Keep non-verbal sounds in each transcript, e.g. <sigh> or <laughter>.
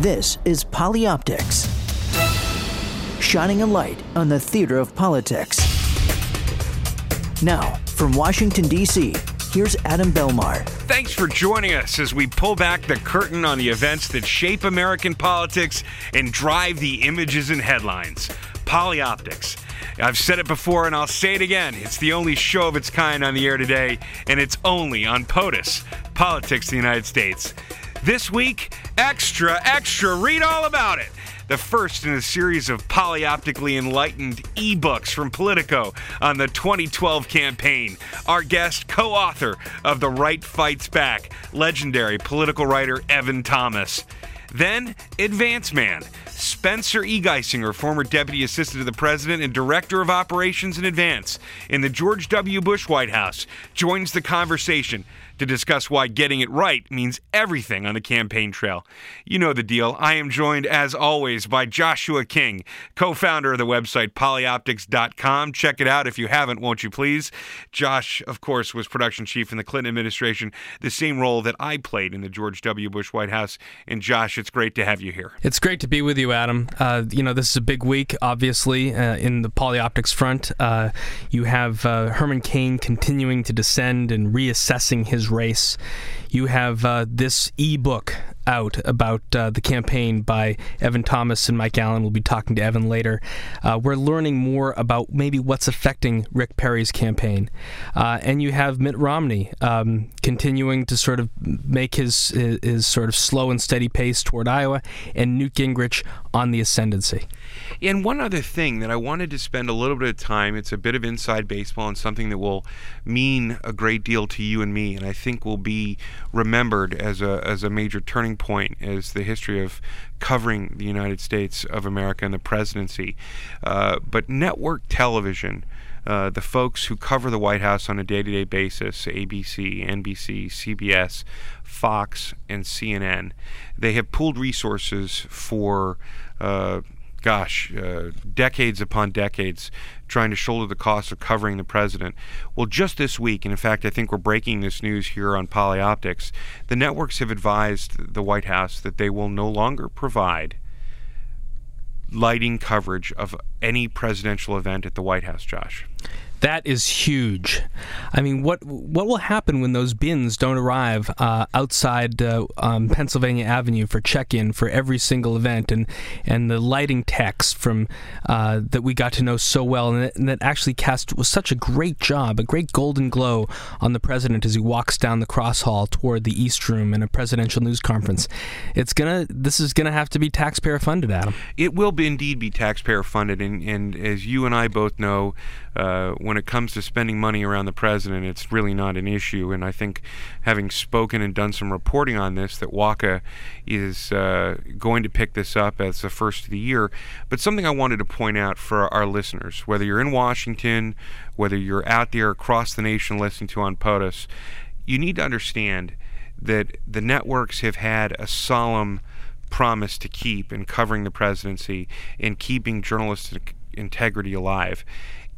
This is Polyoptics, shining a light on the theater of politics. Now, from Washington, D.C., here's Adam Belmar. Thanks for joining us as we pull back the curtain on the events that shape American politics and drive the images and headlines. Polyoptics. I've said it before and I'll say it again. It's the only show of its kind on the air today, and it's only on POTUS, Politics of the United States. This week, extra, extra, read all about it. The first in a series of polyoptically enlightened ebooks from Politico on the 2012 campaign. Our guest, co author of The Right Fights Back, legendary political writer Evan Thomas. Then, Advance Man. Spencer E. Geissinger, former deputy assistant to the president and director of operations in advance in the George W. Bush White House, joins the conversation to discuss why getting it right means everything on the campaign trail. You know the deal. I am joined, as always, by Joshua King, co founder of the website polyoptics.com. Check it out if you haven't, won't you please? Josh, of course, was production chief in the Clinton administration, the same role that I played in the George W. Bush White House. And Josh, it's great to have you here. It's great to be with you, Adam. Uh, you know, this is a big week, obviously, uh, in the polyoptics front. Uh, you have uh, Herman Cain continuing to descend and reassessing his race. You have uh, this ebook out about uh, the campaign by Evan Thomas and Mike Allen. We'll be talking to Evan later. Uh, we're learning more about maybe what's affecting Rick Perry's campaign. Uh, and you have Mitt Romney um, continuing to sort of make his, his, his sort of slow and steady pace toward Iowa, and Newt Gingrich on the ascendancy. And one other thing that I wanted to spend a little bit of time, it's a bit of inside baseball and something that will mean a great deal to you and me, and I think will be remembered as a, as a major turning point as the history of covering the United States of America and the presidency. Uh, but network television. Uh, the folks who cover the White House on a day to day basis ABC, NBC, CBS, Fox, and CNN they have pooled resources for. Uh, gosh, uh, decades upon decades trying to shoulder the cost of covering the president. Well, just this week, and in fact, I think we're breaking this news here on Polyoptics, the networks have advised the White House that they will no longer provide lighting coverage of any presidential event at the White House, Josh. That is huge. I mean, what what will happen when those bins don't arrive uh, outside uh, um, Pennsylvania Avenue for check-in for every single event, and and the lighting techs from uh, that we got to know so well, and that, and that, actually cast was such a great job, a great golden glow on the president as he walks down the cross hall toward the East Room in a presidential news conference. It's gonna this is gonna have to be taxpayer funded, Adam. It will be indeed be taxpayer funded, and and as you and I both know uh, when it comes to spending money around the president, it's really not an issue. And I think, having spoken and done some reporting on this, that WHCA is uh, going to pick this up as the first of the year. But something I wanted to point out for our listeners, whether you're in Washington, whether you're out there across the nation listening to on POTUS, you need to understand that the networks have had a solemn promise to keep in covering the presidency and keeping journalistic integrity alive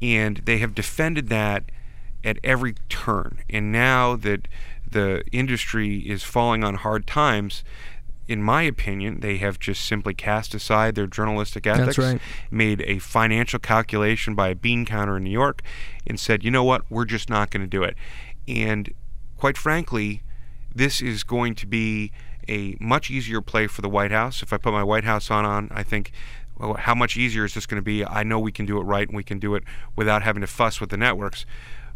and they have defended that at every turn. And now that the industry is falling on hard times, in my opinion, they have just simply cast aside their journalistic ethics, right. made a financial calculation by a bean counter in New York, and said, you know what, we're just not going to do it. And quite frankly, this is going to be a much easier play for the White House. If I put my White House on on, I think well, how much easier is this going to be? I know we can do it right and we can do it without having to fuss with the networks.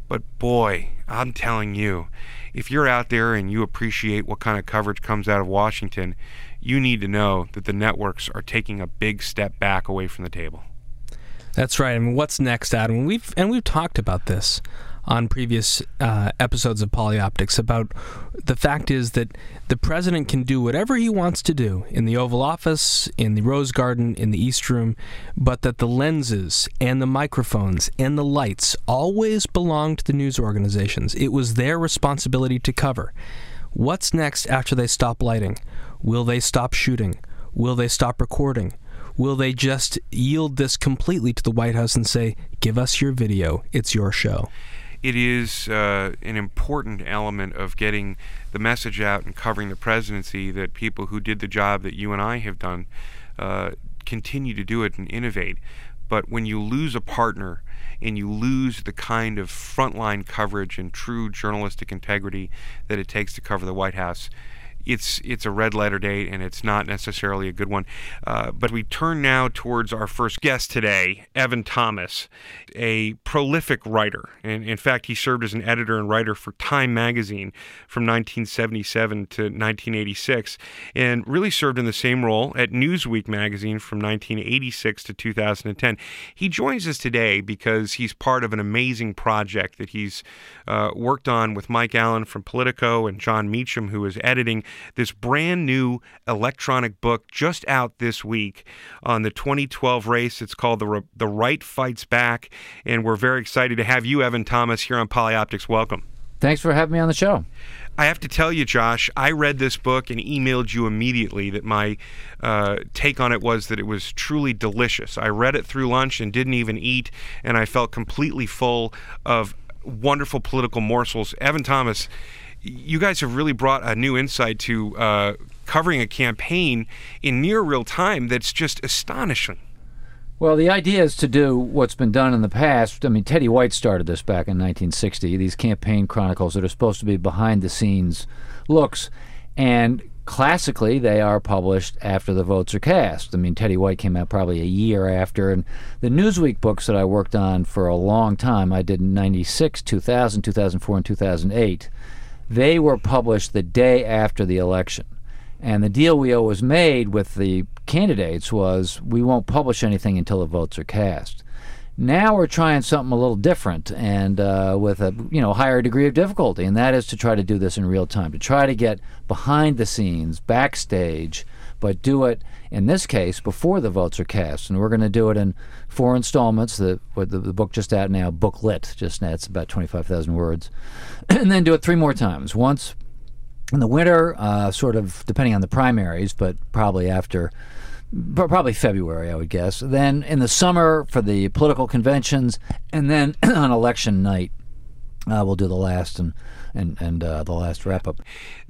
But boy, I'm telling you, if you're out there and you appreciate what kind of coverage comes out of Washington, you need to know that the networks are taking a big step back away from the table. That's right. I mean, what's next, Adam? We've and we've talked about this on previous uh, episodes of Polyoptics about the fact is that the president can do whatever he wants to do in the Oval Office, in the Rose Garden, in the East Room, but that the lenses and the microphones and the lights always belong to the news organizations. It was their responsibility to cover. What's next after they stop lighting? Will they stop shooting? Will they stop recording? Will they just yield this completely to the White House and say, give us your video, it's your show? It is uh, an important element of getting the message out and covering the presidency that people who did the job that you and I have done uh, continue to do it and innovate. But when you lose a partner and you lose the kind of frontline coverage and true journalistic integrity that it takes to cover the White House, it's it's a red letter date and it's not necessarily a good one. Uh, but we turn now towards our first guest today, Evan Thomas, a prolific writer. And in fact, he served as an editor and writer for Time magazine from 1977 to 1986, and really served in the same role at Newsweek magazine from 1986 to 2010. He joins us today because he's part of an amazing project that he's uh, worked on with Mike Allen from Politico and Jon Meacham, who is editing this brand new electronic book just out this week on the 2012 race. It's called The, the Right Fights Back. And we're very excited to have you, Evan Thomas, here on Polyoptics. Welcome. Thanks for having me on the show. I have to tell you, Josh, I read this book and emailed you immediately that my uh, take on it was that it was truly delicious. I read it through lunch and didn't even eat, and I felt completely full of wonderful political morsels. Evan Thomas, you guys have really brought a new insight to uh, covering a campaign in near real time that's just astonishing. Well, the idea is to do what's been done in the past. I mean, Teddy White started this back in 1960, these campaign chronicles that are supposed to be behind the scenes looks. And classically, they are published after the votes are cast. I mean, Teddy White came out probably a year after. And the Newsweek books that I worked on for a long time, I did in 96, 2000, 2004, and 2008 they were published the day after the election. And the deal we always made with the candidates was we won't publish anything until the votes are cast. Now we're trying something a little different and uh, with a you know higher degree of difficulty, and that is to try to do this in real time, to try to get behind the scenes, backstage, but do it in this case before the votes are cast. And we're going to do it in four installments. The, the, the book just out now, booklet, just now, it's about 25,000 words. <clears throat> and then do it three more times. Once in the winter, uh, sort of depending on the primaries, but probably after probably February, I would guess. Then in the summer for the political conventions, and then <clears throat> on election night, uh, we'll do the last and and and uh, the last wrap up.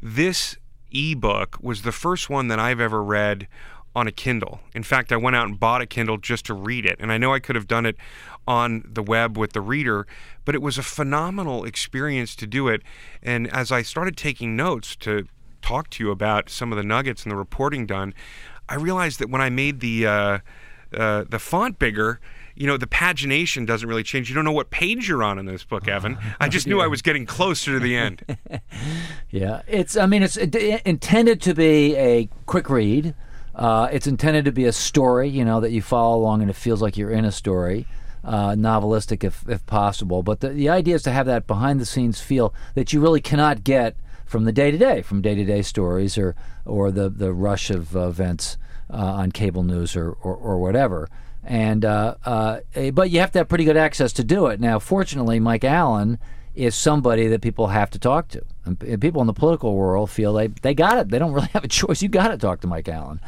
This ebook was the first one that I've ever read on a Kindle. In fact, I went out and bought a Kindle just to read it. And I know I could have done it on the web with the reader, but it was a phenomenal experience to do it. And as I started taking notes to talk to you about some of the nuggets and the reporting done, I realized that when I made the uh, uh, the font bigger, you know, the pagination doesn't really change. You don't know what page you're on in this book, <laughs> Evan. I just knew I was getting closer to the end. <laughs> yeah, it's. I mean, it's intended to be a quick read. Uh, it's intended to be a story, you know, that you follow along and it feels like you're in a story. Uh, novelistic if, if possible. But the, the idea is to have that behind the scenes feel that you really cannot get from the day to day, from day to day stories or, or the, the rush of events uh, on cable news or, or, or whatever and uh, uh, eh, but you have to have pretty good access to do it. Now, fortunately, Mike Allen is somebody that people have to talk to, and people in the political world feel they they got it. They don't <laughs> really have a choice. You got to talk to Mike Allen.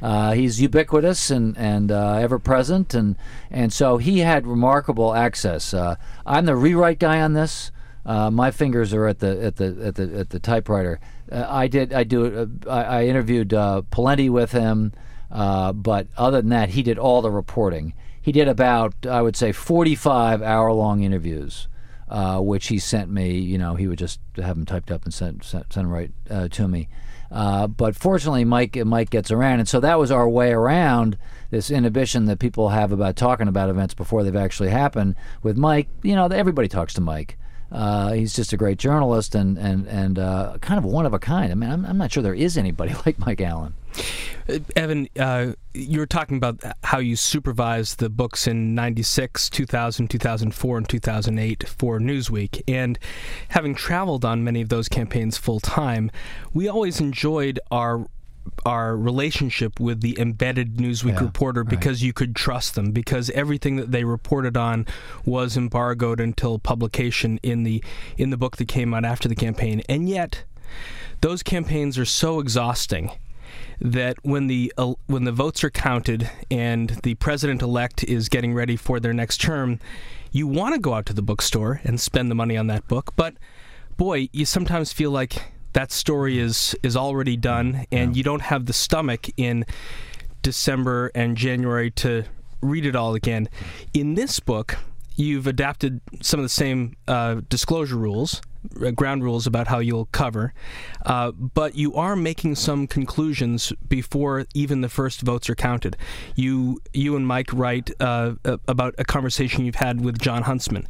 Uh, he's ubiquitous and and uh, ever present, and and so he had remarkable access. Uh, I'm the rewrite guy on this. Uh, my fingers are at the at the at the at the typewriter. I did I do I, I interviewed Pawlenty with him. Uh, but other than that, he did all the reporting. He did about, I would say, 45 hour long interviews, uh, which he sent me. You know, he would just have them typed up and send, send, send right uh, to me. Uh, but fortunately, Mike Mike gets around, and so that was our way around this inhibition that people have about talking about events before they've actually happened. With Mike, you know, everybody talks to Mike. Uh, he's just a great journalist and and and uh, kind of one of a kind. I mean, I'm, I'm not sure there is anybody <laughs> like Mike Allen. Uh, Evan, uh, you were talking about how you supervised the books in 96, 2000, 2004, and 2008 for Newsweek. And having traveled on many of those campaigns full time, we always enjoyed our our relationship with the embedded Newsweek yeah, reporter because right. you could trust them because everything that they reported on was embargoed until publication in the in the book that came out after the campaign and yet those campaigns are so exhausting that when the uh, when the votes are counted and the president elect is getting ready for their next term You want to go out to the bookstore and spend the money on that book, but boy, you sometimes feel like that story is is already done, and you don't have the stomach in December and January to read it all again. Mm-hmm. In this book, you've adapted some of the same uh, disclosure rules, uh, ground rules about how you'll cover, uh, but you are making some conclusions before even the first votes are counted. You, you and Mike write uh, about a conversation you've had with Jon Huntsman,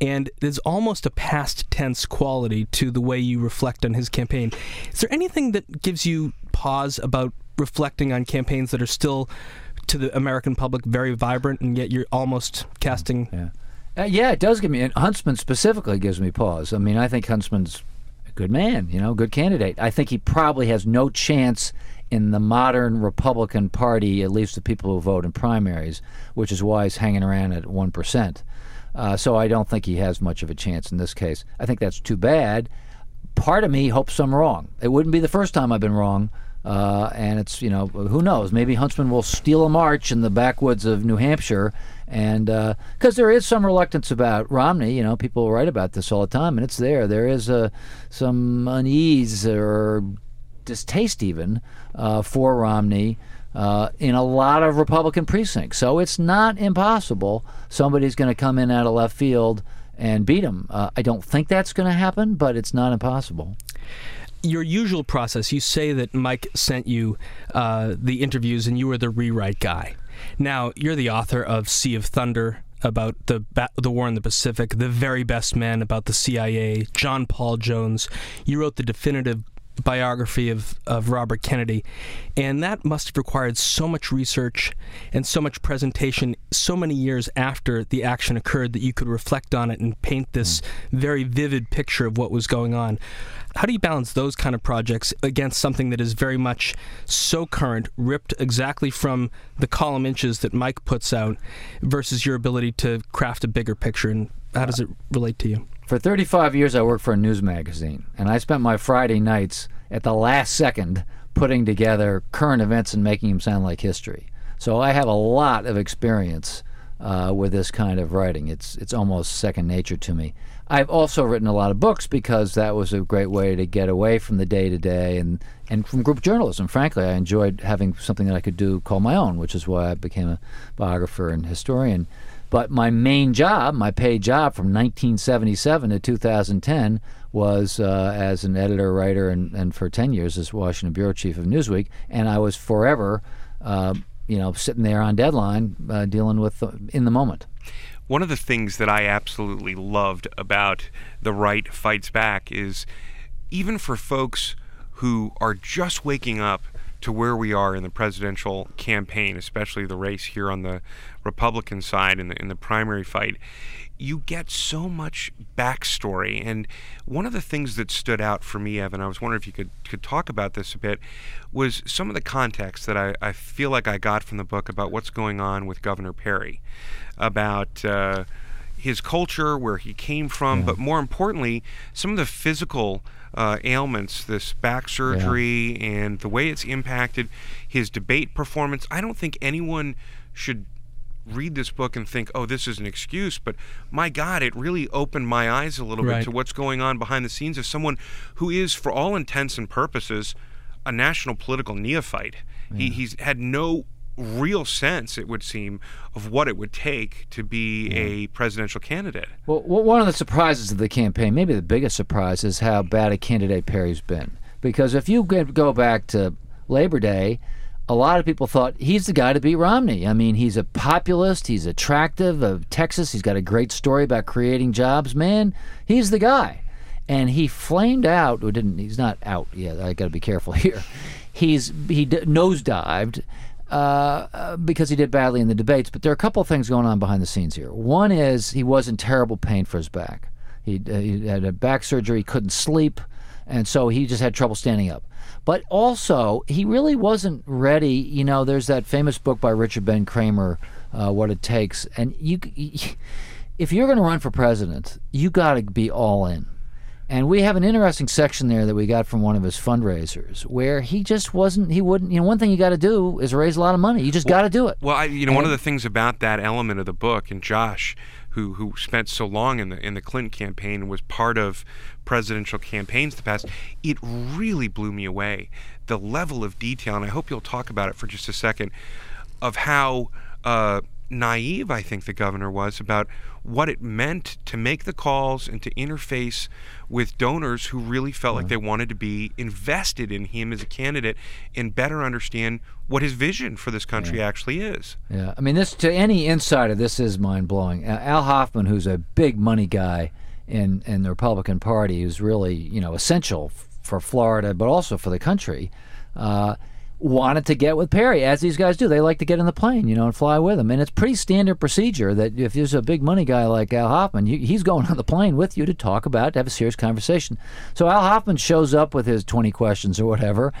and there's almost a past tense quality to the way you reflect on his campaign. Is there anything that gives you pause about reflecting on campaigns that are still to the American public very vibrant, and yet you're almost casting. Yeah. Uh, yeah, it does give me. And Huntsman specifically gives me pause. I mean, I think Huntsman's a good man, you know, good candidate. I think he probably has no chance in the modern Republican Party, at least the people who vote in primaries, which is why he's hanging around at 1%. Uh, so I don't think he has much of a chance in this case. I think that's too bad. Part of me hopes I'm wrong. It wouldn't be the first time I've been wrong. Uh, and it's, you know, who knows? Maybe Huntsman will steal a march in the backwoods of New Hampshire. And because uh, there is some reluctance about Romney, you know, people write about this all the time, and it's there. There is uh, some unease or distaste even uh, for Romney. Uh, in a lot of Republican precincts. So it's not impossible somebody's going to come in out of left field and beat him. Uh, I don't think that's going to happen, but it's not impossible your usual process, you say that Mike sent you uh, the interviews and you were the rewrite guy. Now, you're the author of Sea of Thunder about the the war in the Pacific, The Very Best Man about the CIA, John Paul Jones. You wrote the definitive biography of, of Robert Kennedy. And that must have required so much research and so much presentation so many years after the action occurred that you could reflect on it and paint this mm. very vivid picture of what was going on. How do you balance those kind of projects against something that is very much so current, ripped exactly from the column inches that Mike puts out, versus your ability to craft a bigger picture? And how does it relate to you? For 35 years, I worked for a news magazine, and I spent my Friday nights at the last second putting together current events and making them sound like history. So I have a lot of experience uh, with this kind of writing. It's it's almost second nature to me. I've also written a lot of books because that was a great way to get away from the day to day and and from group journalism. Frankly, I enjoyed having something that I could do called my own, which is why I became a biographer and historian. But my main job, my paid job from 1977 to 2010 was uh, as an editor, writer, and, and for 10 years as Washington bureau chief of Newsweek. And I was forever, uh, you know, sitting there on deadline uh, dealing with in the moment. One of the things that I absolutely loved about The Right Fights Back is even for folks who are just waking up to where we are in the presidential campaign, especially the race here on the Republican side in the in the primary fight, you get so much backstory. And one of the things that stood out for me, Evan, I was wondering if you could could talk about this a bit, was some of the context that I, I feel like I got from the book about what's going on with Governor Perry, about uh, his culture, where he came from, yeah. but more importantly, some of the physical uh, ailments, this back surgery, yeah. and the way it's impacted his debate performance. I don't think anyone should read this book and think, oh, this is an excuse. But my God, it really opened my eyes a little right. bit to what's going on behind the scenes of someone who is, for all intents and purposes, a national political neophyte. Yeah. He, he's had no real sense, it would seem, of what it would take to be yeah. a presidential candidate. Well, one of the surprises of the campaign, maybe the biggest surprise, is how bad a candidate Perry's been. Because if you go back to Labor Day, a lot of people thought he's the guy to beat Romney. I mean, he's a populist, he's attractive of Texas, he's got a great story about creating jobs. Man, he's the guy. And he flamed out, or didn't, he's not out yet, I got to be careful <laughs> here. He's he nosedived uh, uh, because he did badly in the debates. But there are a couple of things going on behind the scenes here. One is he was in terrible pain for his back. He, uh, he had a back surgery, couldn't sleep, and so he just had trouble standing up. But also, he really wasn't ready. You know, there's that famous book by Richard Ben Cramer, uh, "What It Takes," and you, <laughs> if you're going to run for president, you got to be all in. And we have an interesting section there that we got from one of his fundraisers where he just wasn't, he wouldn't, you know, one thing you got to do is raise a lot of money. You just well, got to do it. Well, I, you know, and, one of the things about that element of the book, and Josh, who who spent so long in the in the Clinton campaign and was part of presidential campaigns the past, it really blew me away. The level of detail, and I hope you'll talk about it for just a second, of how uh, naive I think the governor was about what it meant to make the calls and to interface with donors who really felt like they wanted to be invested in him as a candidate and better understand what his vision for this country actually is. Yeah, I mean, this to any insider, this is mind blowing. Uh, Al Hoffman, who's a big money guy in in the Republican Party, who's really you know essential f- for Florida, but also for the country. Uh, wanted to get with Perry, as these guys do. They like to get in the plane, you know, and fly with him. And it's pretty standard procedure that if there's a big money guy like Al Hoffman, he's going on the plane with you to talk about, to have a serious conversation. So Al Hoffman shows up with his 20 questions or whatever.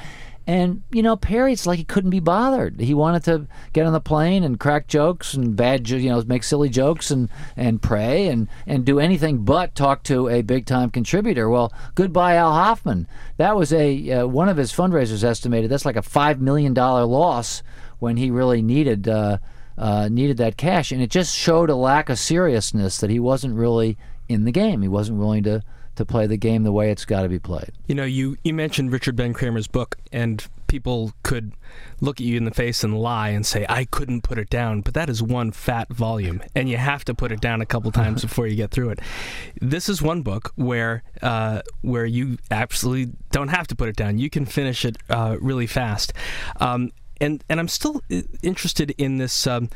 And you know, Perry, it's like he couldn't be bothered. He wanted to get on the plane and crack jokes and bad, you know, make silly jokes and and pray and and do anything but talk to a big time contributor. Well, goodbye, Al Hoffman. That was a uh, one of his fundraisers estimated. That's like a five million dollar loss when he really needed uh, uh, needed that cash, and it just showed a lack of seriousness that he wasn't really in the game. He wasn't willing to to play the game the way it's got to be played. You know, you, you mentioned Richard Ben Cramer's book, and people could look at you in the face and lie and say, I couldn't put it down. But that is one fat volume, and you have to put it down a couple <laughs> times before you get through it. This is one book where, uh, where you absolutely don't have to put it down. You can finish it uh, really fast. Um, and and I'm still uh, interested in this. Um,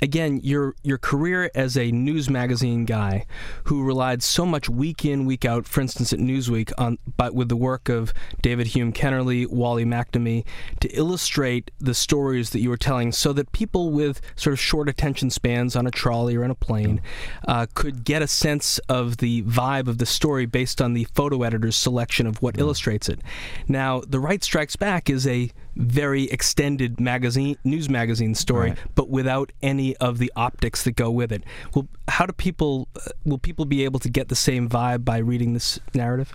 again, your your career as a news magazine guy, who relied so much week in week out, for instance at Newsweek, on but with the work of David Hume Kennerly, Wally McNamee, to illustrate the stories that you were telling, so that people with sort of short attention spans on a trolley or on a plane uh, could get a sense of the vibe of the story based on the photo editor's selection of what illustrates it. Now, The Right Strikes Back is a very extended magazine news magazine story Right. but without any of the optics that go with it well how do people uh, will people be able to get the same vibe by reading this narrative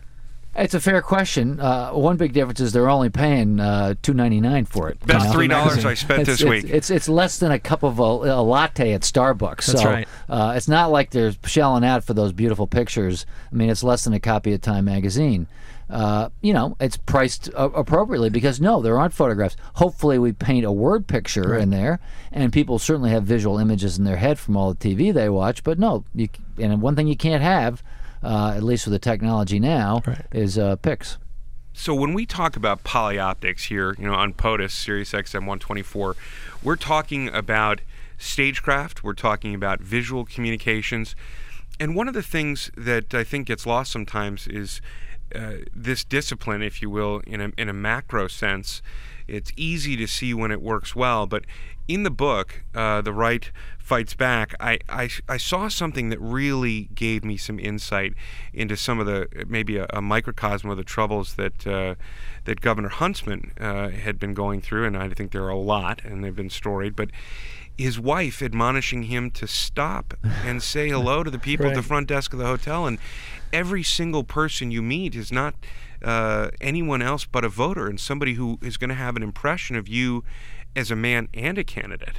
It's a fair question. Uh, one big difference is they're only paying uh, two ninety nine for it. Best you know? three dollars. I spent it's, this it's, week. It's, it's less than a cup of a, a latte at Starbucks. That's so, right. Uh, it's not like they're shelling out for those beautiful pictures. I mean, it's less than a copy of Time magazine. Uh, you know, it's priced uh, appropriately because no, there aren't photographs. Hopefully, we paint a word picture in there, and people certainly have visual images in their head from all the TV they watch. But no, you, and one thing you can't have, uh, at least with the technology now, is uh, pics. So when we talk about polyoptics here, you know, on POTUS, Sirius XM 124, we're talking about stagecraft, we're talking about visual communications. And one of the things that I think gets lost sometimes is uh, this discipline, if you will, in a, in a macro sense. It's easy to see when it works well, but in the book, uh, The Right Fights Back, I, I, I saw something that really gave me some insight into some of the, maybe a, a microcosm of the troubles that, uh, that Governor Huntsman uh, had been going through, and I think there are a lot, and they've been storied, but his wife admonishing him to stop and say <laughs> hello to the people at the front desk of the hotel. And every single person you meet is not uh, anyone else but a voter and somebody who is going to have an impression of you as a man and a candidate.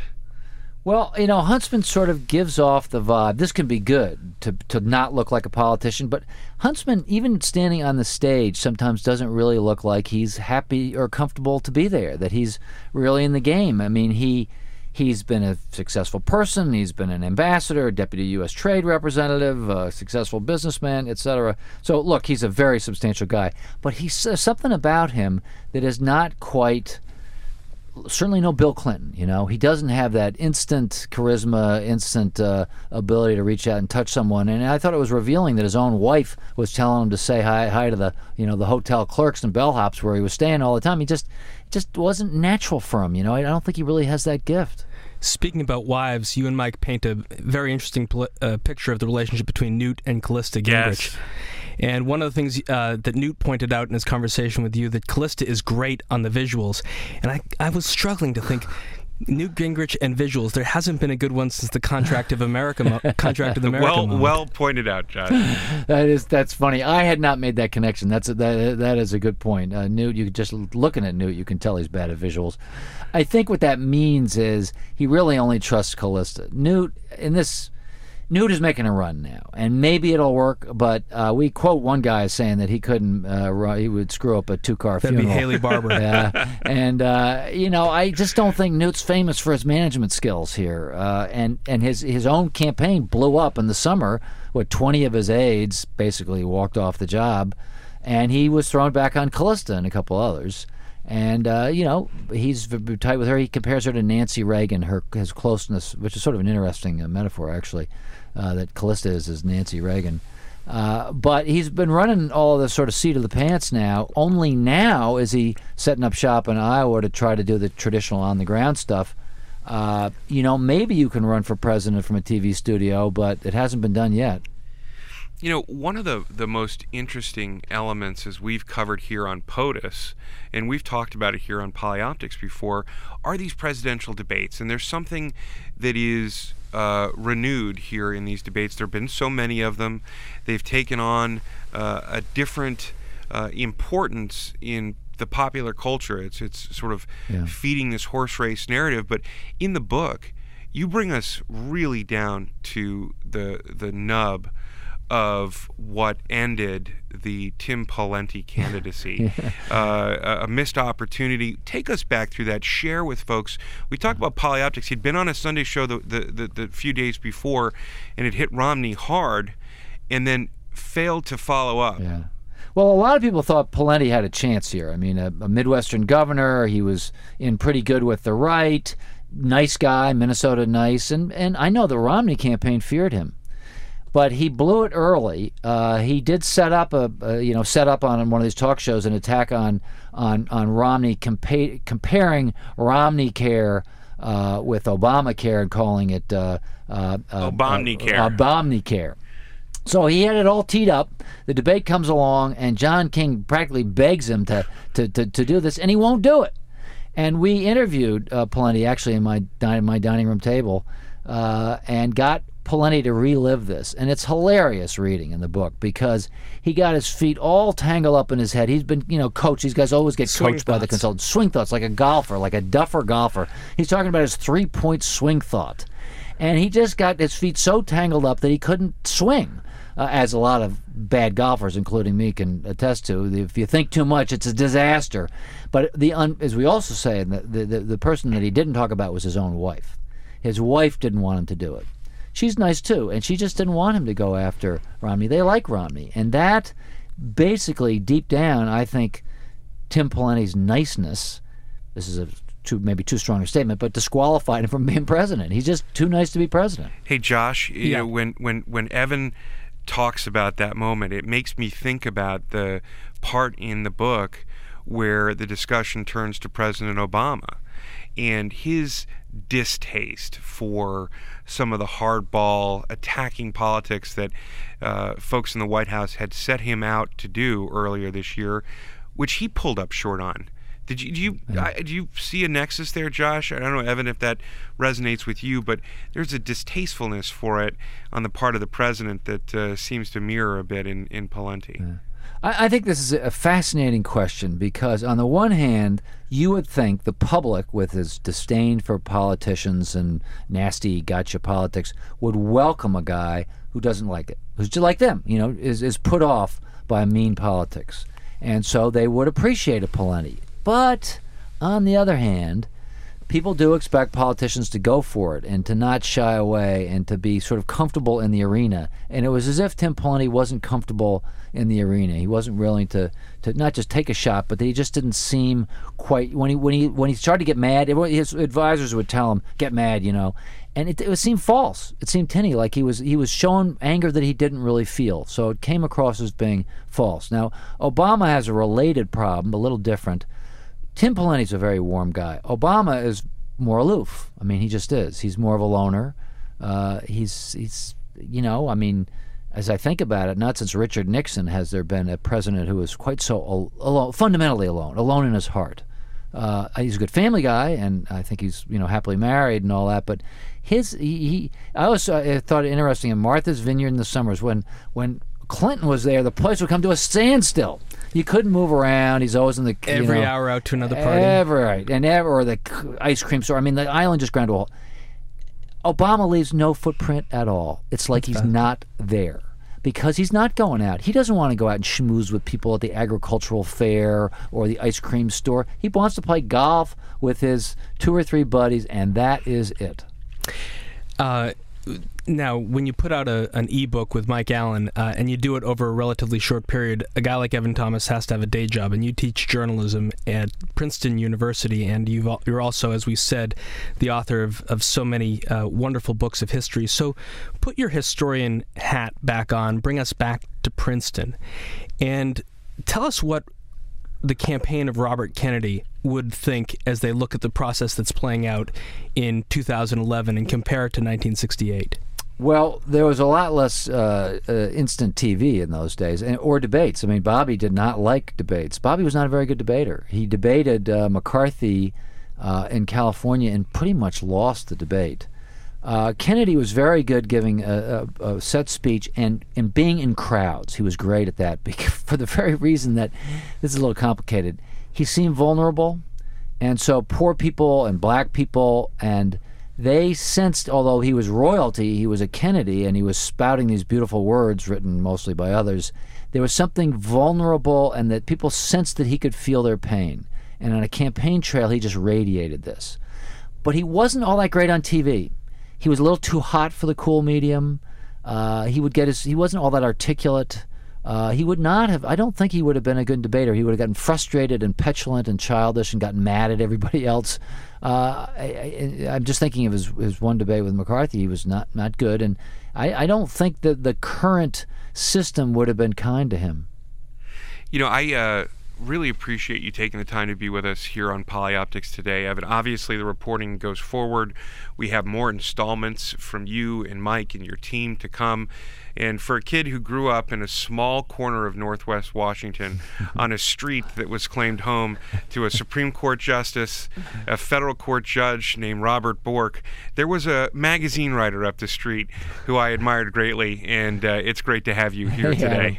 Well, you know, Huntsman sort of gives off the vibe. This can be good to to not look like a politician, but Huntsman, even standing on the stage, sometimes doesn't really look like he's happy or comfortable to be there. That he's really in the game. I mean, he he's been a successful person. He's been an ambassador, deputy U.S. trade representative, a successful businessman, etc. So look, he's a very substantial guy, but he's there's something about him that is not quite certainly no Bill Clinton. You know, he doesn't have that instant charisma, instant uh, ability to reach out and touch someone. And I thought it was revealing that his own wife was telling him to say hi, hi to the, you know, the hotel clerks and bellhops where he was staying all the time. He just, just wasn't natural for him. You know, I don't think he really has that gift. Speaking about wives, you and Mike paint a very interesting pl- uh, picture of the relationship between Newt and Callista Gingrich. Yes. And one of the things uh, that Newt pointed out in his conversation with you that Callista is great on the visuals, and I, I was struggling to think. Newt Gingrich and visuals. There hasn't been a good one since the Contract of America. Mo- <laughs> Contract of America. well, moment. well pointed out, Josh. <laughs> That is that's funny. I had not made that connection. That's a, that that is a good point. Uh, Newt, you just looking at Newt, you can tell he's bad at visuals. I think what that means is he really only trusts Callista. Newt in this Newt is making a run now, and maybe it'll work. But uh, we quote one guy as saying that he couldn't, uh, run, he would screw up a two-car That'd funeral. be Haley Barbour. <laughs> Yeah, and uh, you know, I just don't think Newt's famous for his management skills here. Uh, and and his his own campaign blew up in the summer. What twenty of his aides basically walked off the job, and he was thrown back on Callista and a couple others. And uh, you know, he's tight with her. He compares her to Nancy Reagan, her his closeness, which is sort of an interesting uh, metaphor actually, uh, that Callista is is Nancy Reagan. Uh, but he's been running all the sort of seat of the pants now. Only now is he setting up shop in Iowa to try to do the traditional on the ground stuff. Uh, you know, maybe you can run for president from a TV studio, but it hasn't been done yet. You know, one of the, the most interesting elements as we've covered here on POTUS, and we've talked about it here on Polyoptics before, are these presidential debates. And there's something that is uh, renewed here in these debates. There have been so many of them. They've taken on uh, a different uh, importance in the popular culture. It's, it's sort of Yeah. feeding this horse race narrative. But in the book, you bring us really down to the the nub of what ended the Tim Pawlenty candidacy. <laughs> uh, a, a missed opportunity. Take us back through that. Share with folks. We talked about polyoptics. He'd been on a Sunday show the, the, the, the few days before, and it hit Romney hard, and then failed to follow up. Yeah. Well, a lot of people thought Pawlenty had a chance here. I mean, a, a Midwestern governor, he was in pretty good with the right, nice guy, Minnesota nice, and and I know the Romney campaign feared him, but he blew it early. Uh, he did set up a, a you know set up on one of these talk shows an attack on on on Romney, compa- comparing Romney care. Uh, with Obamacare and calling it uh, uh, uh, Obamacare. Uh, Obamacare. So he had it all teed up. The debate comes along, and John King practically begs him to to, to, to do this, and he won't do it. And we interviewed uh, Pawlenty actually in my din- my dining room table, uh, and got Pawlenty to relive this. And it's hilarious reading in the book because he got his feet all tangled up in his head. He's been, you know, coached. These guys always get Swing coached by the thoughts. consultant. Swing thoughts, like a golfer, like a duffer golfer. He's talking about his three point swing thought and he just got his feet so tangled up that he couldn't swing. Uh, as a lot of bad golfers, including me, can attest to. If you think too much, it's a disaster. But the un, as we also say, the the the person that he didn't talk about was his own wife. His wife didn't want him to do it. She's nice too, and she just didn't want him to go after Romney. They like Romney, and that basically, deep down, I think Tim Pawlenty's niceness. This is a too maybe too strong a statement, but disqualified him from being president. He's just too nice to be president. Hey Josh, you Yeah. know when when when Evan talks about that moment, it makes me think about the part in the book where the discussion turns to President Obama and his distaste for some of the hardball attacking politics that uh, folks in the White House had set him out to do earlier this year, which he pulled up short on. Did you do you I, do you see a nexus there, Josh? I don't know, Evan, if that resonates with you, but there's a distastefulness for it on the part of the president that uh, seems to mirror a bit in in Pawlenty. I, I think this is a fascinating question because, on the one hand, you would think the public, with its disdain for politicians and nasty gotcha politics, would welcome a guy who doesn't like it, who's just like them, you know, is, is put off by mean politics. And so they would appreciate a Pawlenty. But on the other hand, people do expect politicians to go for it and to not shy away and to be sort of comfortable in the arena. And it was as if Tim Pawlenty wasn't comfortable in the arena. He wasn't willing to, to not just take a shot, but he just didn't seem quite when he when he when he started to get mad. His advisors would tell him, "Get mad," you know, and it, it seemed false. It seemed tinny, like he was he was showing anger that he didn't really feel. So it came across as being false. Now Obama has a related problem, a little different. Tim Pawlenty's a very warm guy. Obama is more aloof. I mean, he just is. He's more of a loner. Uh, he's he's you know, I mean, as I think about it, not since Richard Nixon has there been a president who was quite so al- alone, fundamentally alone, alone in his heart. Uh, he's a good family guy, and I think he's you know happily married and all that. But his he, he I always uh, thought it interesting in Martha's Vineyard in the summers when when Clinton was there, the place would come to a standstill. You couldn't move around. He's always in the Every know, hour out to another party. Ever right, and ever or the ice cream store. I mean, the island just ground to a halt. Obama leaves no footprint at all. It's like he's not there because he's not going out. He doesn't want to go out and schmooze with people at the agricultural fair or the ice cream store. He wants to play golf with his two or three buddies, and that is it. Uh, now, when you put out a, an ebook with Mike Allen uh, and you do it over a relatively short period, a guy like Evan Thomas has to have a day job, and you teach journalism at Princeton University, and you've, you're also, as we said, the author of, of so many uh, wonderful books of history. So put your historian hat back on, bring us back to Princeton, and tell us what the campaign of Robert Kennedy would think as they look at the process that's playing out in 2011 and compare it to 1968. Well, there was a lot less uh, uh, instant TV in those days, and, or debates. I mean, Bobby did not like debates. Bobby was not a very good debater. He debated uh, McCarthy uh, in California and pretty much lost the debate. Uh, Kennedy was very good giving a, a, a, set speech and, and being in crowds. He was great at that <laughs> for the very reason that this is a little complicated. He seemed vulnerable, and so poor people and black people and they sensed, although he was royalty, he was a Kennedy, and he was spouting these beautiful words written mostly by others. There was something vulnerable, and that people sensed that he could feel their pain. And on a campaign trail, he just radiated this. But he wasn't all that great on TV. He was a little too hot for the cool medium. Uh, he would get his. He wasn't all that articulate. Uh, he would not have. I don't think he would have been a good debater. He would have gotten frustrated and petulant and childish and gotten mad at everybody <laughs> else. Uh, I, am just thinking of his, his one debate with McCarthy. He was not not good, and I, I don't think that the current system would have been kind to him. You know, I uh, really appreciate you taking the time to be with us here on Polyoptics today, Evan. Obviously, the reporting goes forward. We have more installments from you and Mike and your team to come. And for a kid who grew up in a small corner of Northwest Washington <laughs> on a street that was claimed home to a Supreme Court justice, a federal court judge named Robert Bork, there was a magazine writer up the street who I admired greatly. And uh, it's great to have you <laughs> here today.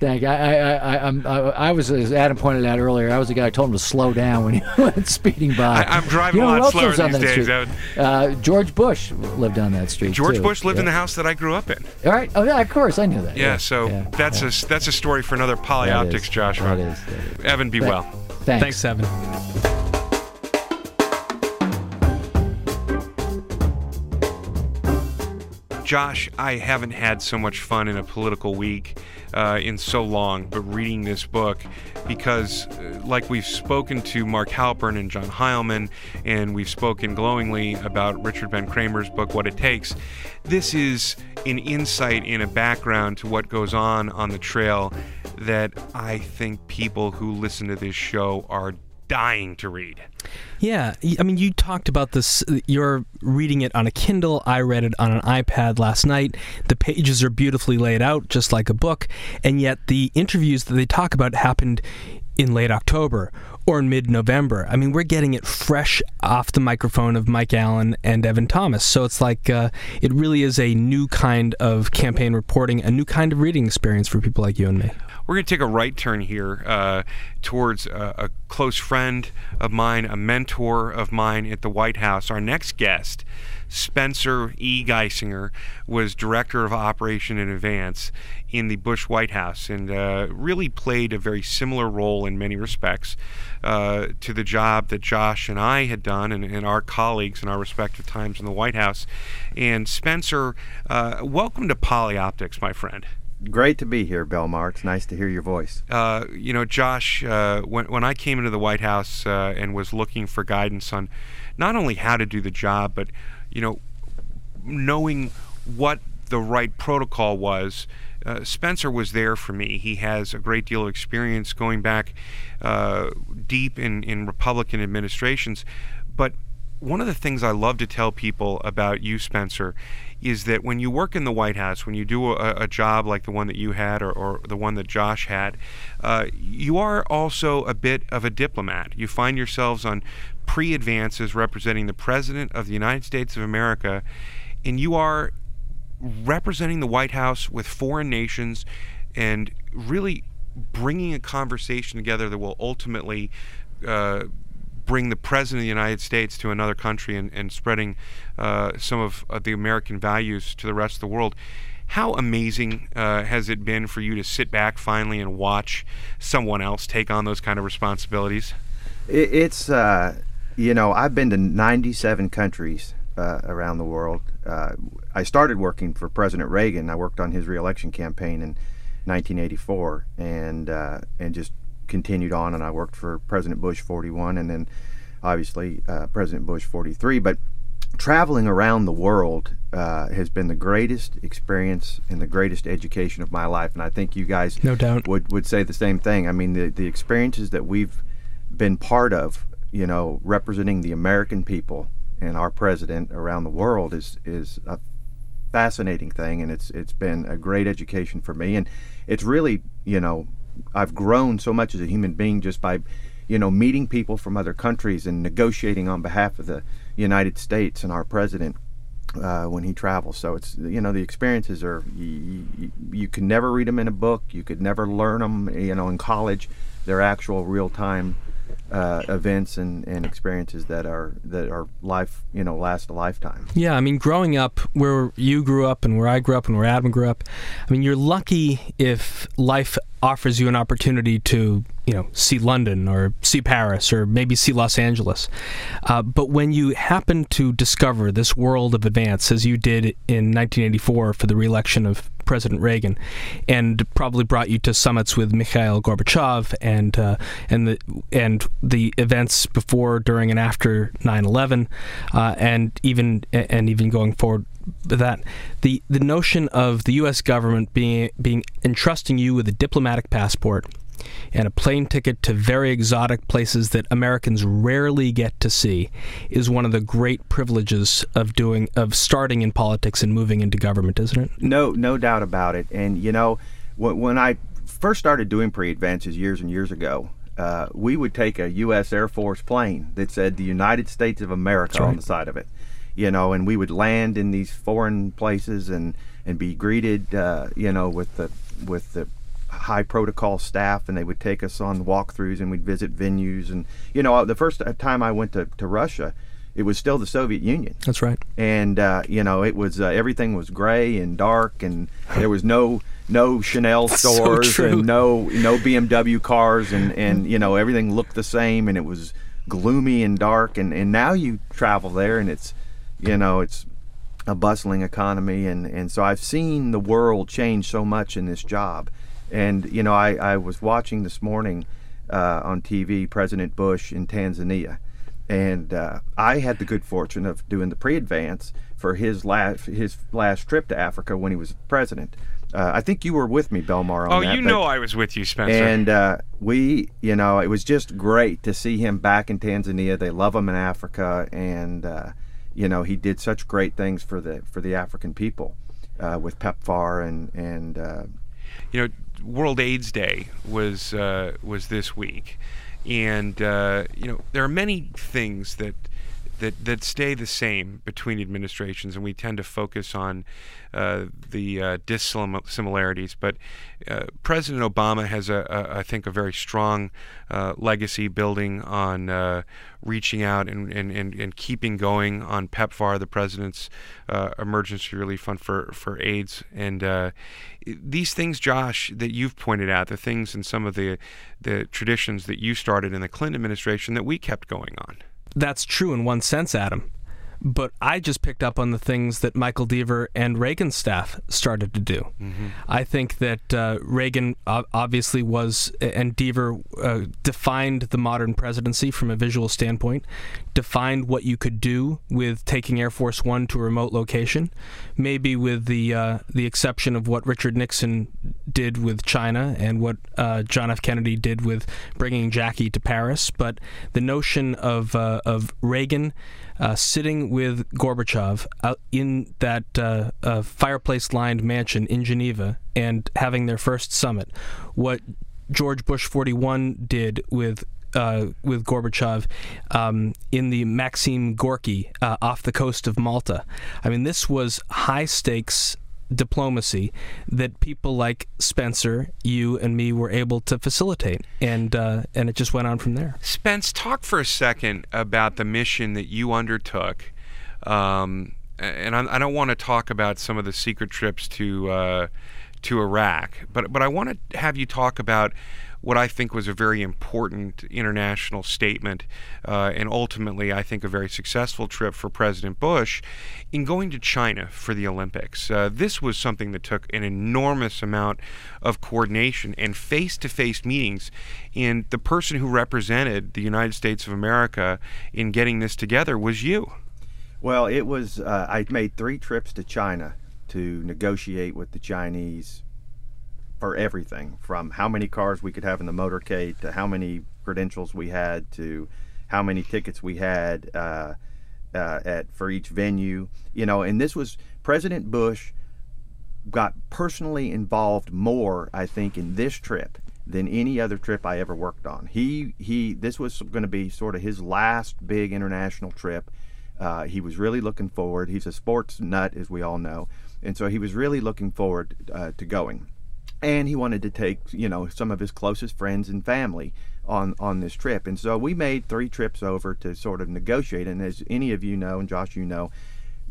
Thank you. I, I, I, I, I was, as Adam pointed out earlier, I was the guy who told him to slow down when he <laughs> went speeding by. I, am driving you know, a lot slower these days. Uh, George Bush lived on that street. George too. Bush lived yeah. in the house that I grew up in. All right. Oh, yeah, of course. I knew that. Yeah, yeah. so yeah. that's yeah. a that's a story for another Polyoptics, Joshua. That is, that is. Evan, be Th- well. Thanks. Thanks, Evan. Josh, I haven't had so much fun in a political week uh, in so long, but reading this book because, uh, like we've spoken to Mark Halperin and John Heilemann, and we've spoken glowingly about Richard Ben Cramer's book, What It Takes, this is an insight in a background to what goes on on the trail that I think people who listen to this show are dying to read. Yeah, I mean, you talked about this. You're reading it on a Kindle. I read it on an iPad last night. The pages are beautifully laid out, just like a book, and yet the interviews that they talk about happened in late October or in mid November. I mean, we're getting it fresh off the microphone of Mike Allen and Evan Thomas. So it's like uh, it really is a new kind of campaign reporting, a new kind of reading experience for people like you and me. We're going to take a right turn here uh, towards a, a, close friend of mine, a mentor of mine at the White House. Our next guest, Spencer E. Geissinger, was director of operation in advance in the Bush White House and uh, really played a very similar role in many respects uh, to the job that Josh and I had done and, and, our colleagues in our respective times in the White House. And Spencer, uh, welcome to Polyoptics, my friend. Great to be here, Belmar. It's nice to hear your voice. Uh, you know, Josh, uh, when, when I came into the White House uh, and was looking for guidance on not only how to do the job, but, you know, knowing what the right protocol was, uh, Spencer was there for me. He has a great deal of experience going back uh, deep in, in Republican administrations. But one of the things I love to tell people about you, Spencer, is that when you work in the White House, when you do a, a job like the one that you had or, or the one that Josh had, uh, you are also a bit of a diplomat. You find yourselves on pre advances representing the President of the United States of America, and you are representing the White House with foreign nations and really bringing a conversation together that will ultimately uh, bring the president of the United States to another country and, and spreading uh, some of uh, the American values to the rest of the world. How amazing uh, has it been for you to sit back finally and watch someone else take on those kind of responsibilities? It's, uh, you know, I've been to 97 countries uh, around the world. Uh, I started working for President Reagan. I worked on his reelection campaign in 1984, and uh, and just continued on. And I worked for President Bush 41, and then obviously uh, President Bush 43. But traveling around the world uh, has been the greatest experience and the greatest education of my life. And I think you guys no doubt would would say the same thing. I mean, the the experiences that we've been part of, you know, representing the American people and our president around the world is is a fascinating thing, and it's it's been a great education for me, and it's really you know I've grown so much as a human being just by you know meeting people from other countries and negotiating on behalf of the United States and our president uh, when he travels. So it's you know the experiences are you, you, you can never read them in a book. You could never learn them you know in college. They're actual real time uh, events and, and experiences that are that are life you know last a lifetime. Yeah, I mean, growing up where you grew up and where I grew up and where Adam grew up, I mean, you're lucky if life offers you an opportunity to you know see London or see Paris or maybe see Los Angeles. Uh, but when you happen to discover this world of advance, as you did in 1984 for the reelection of President Reagan, and probably brought you to summits with Mikhail Gorbachev and uh, and the and the events before, during, and after 9/11, uh, and even and even going forward that the the notion of the U.S. government being being entrusting you with a diplomatic passport and a plane ticket to very exotic places that Americans rarely get to see is one of the great privileges of doing of starting in politics and moving into government, isn't it? No, no doubt about it. And you know, when, when I first started doing pre-advances years and years ago, uh, we would take a U.S. Air Force plane that said the United States of America right. on the side of it, you know, and we would land in these foreign places and and be greeted, uh, you know, with the with the high protocol staff and they would take us on walkthroughs and we'd visit venues and you know the first time I went to, to Russia it was still the Soviet Union. That's right. And uh, you know it was uh, everything was gray and dark and there was no no Chanel <laughs> stores so and no no BMW cars and and you know everything looked the same and it was gloomy and dark and and now you travel there and it's you know it's a bustling economy and and so I've seen the world change so much in this job and you know, I, I was watching this morning uh, on TV President Bush in Tanzania, and uh, I had the good fortune of doing the pre-advance for his last his last trip to Africa when he was president. Uh, I think you were with me, Belmar. On oh, that, you know I was with you, Spencer. And uh, we, you know, it was just great to see him back in Tanzania. They love him in Africa, and uh, you know, he did such great things for the for the African people uh, with PEPFAR and and uh, you know World AIDS Day was uh, was this week, and uh, you know there are many things that that that stay the same between administrations, and we tend to focus on uh, the uh, dissimilarities. But uh, President Obama has a, a, I think, a very strong uh, legacy building on uh, reaching out and, and, and, and, keeping going on PEPFAR, the president's uh, emergency relief fund for for AIDS, and these things, Josh, that you've pointed out, the things and some of the the traditions that you started in the Clinton administration that we kept going on that's true in one sense, Adam. But I just picked up on the things that Michael Deaver and Reagan's staff started to do. Mm-hmm. I think that uh, Reagan obviously was, and Deaver uh, defined the modern presidency from a visual standpoint, defined what you could do with taking Air Force One to a remote location, maybe with the uh, the exception of what Richard Nixon did with China and what uh, John F. Kennedy did with bringing Jackie to Paris. But the notion of uh, of Reagan uh, sitting with Gorbachev out in that uh, uh, fireplace lined mansion in Geneva and having their first summit. What George Bush 41 did with uh, with Gorbachev um, in the Maxim Gorky uh, off the coast of Malta. I mean, this was high stakes diplomacy that people like Spencer, you, and me were able to facilitate, and uh, and it just went on from there. Spence, talk for a second about the mission that you undertook. Um, and I, I don't want to talk about some of the secret trips to uh, to Iraq, but but I want to have you talk about what I think was a very important international statement, uh, and ultimately, I think, a very successful trip for President Bush in going to China for the Olympics. Uh, this was something that took an enormous amount of coordination and face to face meetings. And the person who represented the United States of America in getting this together was you. Well, it was, uh, I made three trips to China to negotiate with the Chinese for everything from how many cars we could have in the motorcade to how many credentials we had to how many tickets we had uh, uh, at for each venue. You know, and this was President Bush got personally involved more, I think, in this trip than any other trip I ever worked on. He he, this was going to be sort of his last big international trip. Uh, he was really looking forward. He's a sports nut, as we all know, and so he was really looking forward uh, to going and he wanted to take you know some of his closest friends and family on on this trip and so we made three trips over to sort of negotiate and as any of you know and Josh you know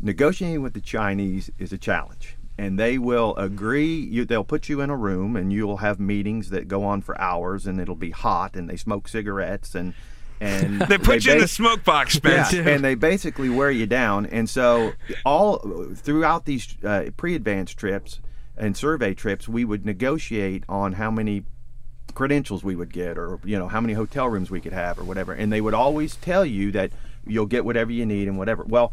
negotiating with the Chinese is a challenge and they will agree you, they'll put you in a room and you'll have meetings that go on for hours and it'll be hot and they smoke cigarettes and and <laughs> they put they you in the smoke box, Spence. Yeah, and they basically wear you down. And so all throughout these uh, pre-advanced trips, and survey trips, we would negotiate on how many credentials we would get or you know how many hotel rooms we could have or whatever. And they would always tell you that you'll get whatever you need and whatever. Well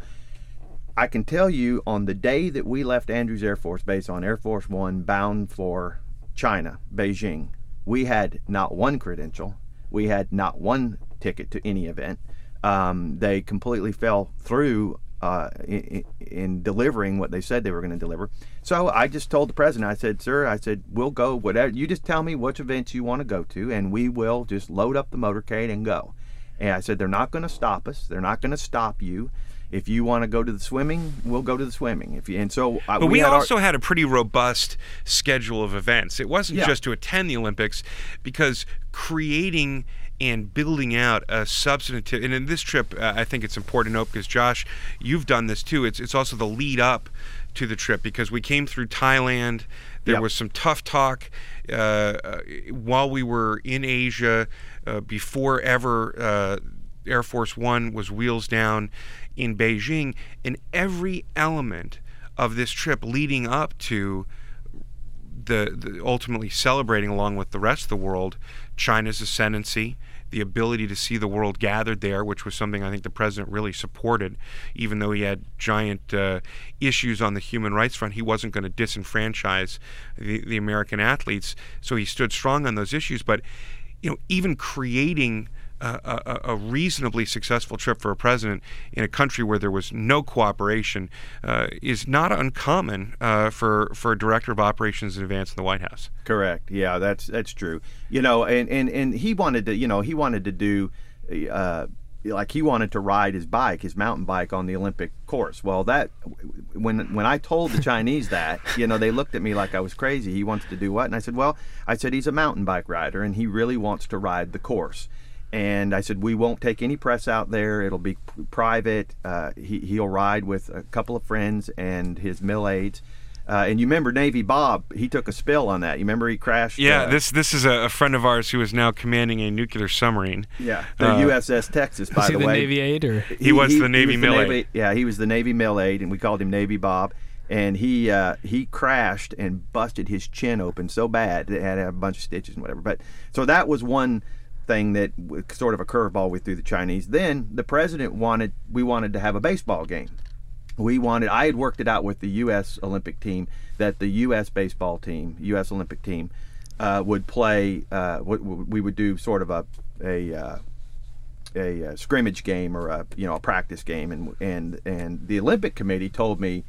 i can tell you on the day that we left andrews air force base on air force one bound for china beijing we had not one credential. We had not one ticket to any event. Um, they completely fell through uh, in, in, delivering what they said they were going to deliver. So I just told the president, I said, "Sir, I said we'll go whatever. You just tell me which events you want to go to, and we will just load up the motorcade and go." And I said, "They're not going to stop us. They're not going to stop you." If you want to go to the swimming, we'll go to the swimming. If you, and so, uh, but we, we also our, had a pretty robust schedule of events. It wasn't yeah. just to attend the Olympics, because creating and building out a substantive. And in this trip, uh, I think it's important to note because Josh, you've done this too. It's it's also the lead up to the trip because we came through Thailand. There yep. was some tough talk uh, uh, while we were in Asia uh, before ever uh, Air Force One was wheels down in Beijing, and every element of this trip leading up to the, the, ultimately celebrating along with the rest of the world China's ascendancy, the ability to see the world gathered there, which was something I think the president really supported, even though he had giant uh, issues on the human rights front. He wasn't going to disenfranchise the, the American athletes, so he stood strong on those issues. But you know, even creating a, a, reasonably successful trip for a president in a country where there was no cooperation uh, is not uncommon uh, for for a director of operations in advance in the White House. Correct. Yeah, that's that's true. You know, and and and he wanted to, you know, he wanted to do. Uh, like he wanted to ride his bike, his mountain bike, on the Olympic course. Well, that when when I told the Chinese that, you know, they looked at me like I was crazy. He wants to do what? And I said, well, I said he's a mountain bike rider, and he really wants to ride the course and I said we won't take any press out there. It'll be private. Uh, he he'll ride with a couple of friends and his mill aides. Uh, and you remember Navy Bob? He took a spill on that. You remember he crashed? Yeah, uh, this this is a, friend of ours who is now commanding a nuclear submarine. Yeah, the USS uh, Texas. By the, the way, Navy aide or he, he was he, the Navy mill aide. Yeah, he was the Navy mill aide, and we called him Navy Bob. And he uh, he crashed and busted his chin open so bad that it had a bunch of stitches and whatever. But so that was one thing that sort of a curveball we threw the Chinese. Then the president wanted we wanted to have a baseball game. We wanted I had worked it out with the U.S. Olympic team that the U.S. baseball team, U.S. Olympic team, uh, would play. Uh, we would do sort of a a uh, a, a, scrimmage game or a you know a practice game, and and and the Olympic Committee told me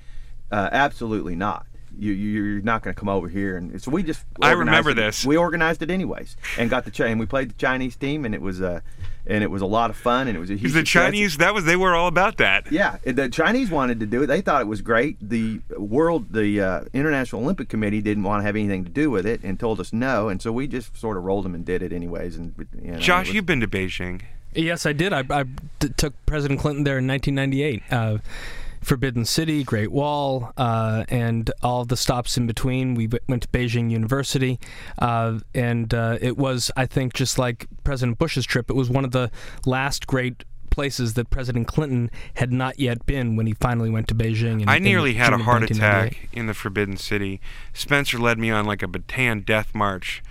uh, absolutely not you, you're not going to come over here. And so we just I remember it- this. We organized it anyways, and got the Chi- and we played the Chinese team, and it was uh, and it was a lot of fun, and it was a huge The success. Chinese, that was they were all about that. Yeah, the Chinese wanted to do it. They thought it was great. The world, the uh, International Olympic Committee didn't want to have anything to do with it and told us no, and so we just sort of rolled them and did it anyways. And you know, Josh, was- you've been to Beijing. Yes, I did. I, I t- took President Clinton there in 1998. Uh, Forbidden City, Great Wall, uh, and all the stops in between. We went to Beijing University, uh, and uh, it was, I think, just like President Bush's trip, it was one of the last great places that President Clinton had not yet been when he finally went to Beijing. In, I nearly had a June of heart attack in the Forbidden City. Spencer led me on like a Bataan death march.